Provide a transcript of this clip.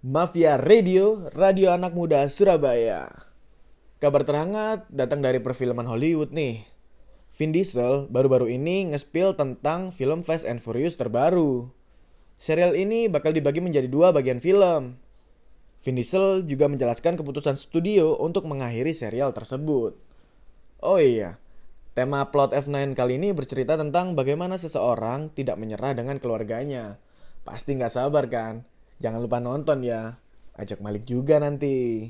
Mafia Radio, radio anak muda Surabaya. Kabar terhangat datang dari perfilman Hollywood nih. Vin Diesel baru-baru ini nge-spill tentang film Fast and Furious terbaru. Serial ini bakal dibagi menjadi dua bagian film. Vin Diesel juga menjelaskan keputusan studio untuk mengakhiri serial tersebut. Oh iya, tema plot F9 kali ini bercerita tentang bagaimana seseorang tidak menyerah dengan keluarganya. Pasti nggak sabar kan? Jangan lupa nonton ya. Ajak Malik juga nanti.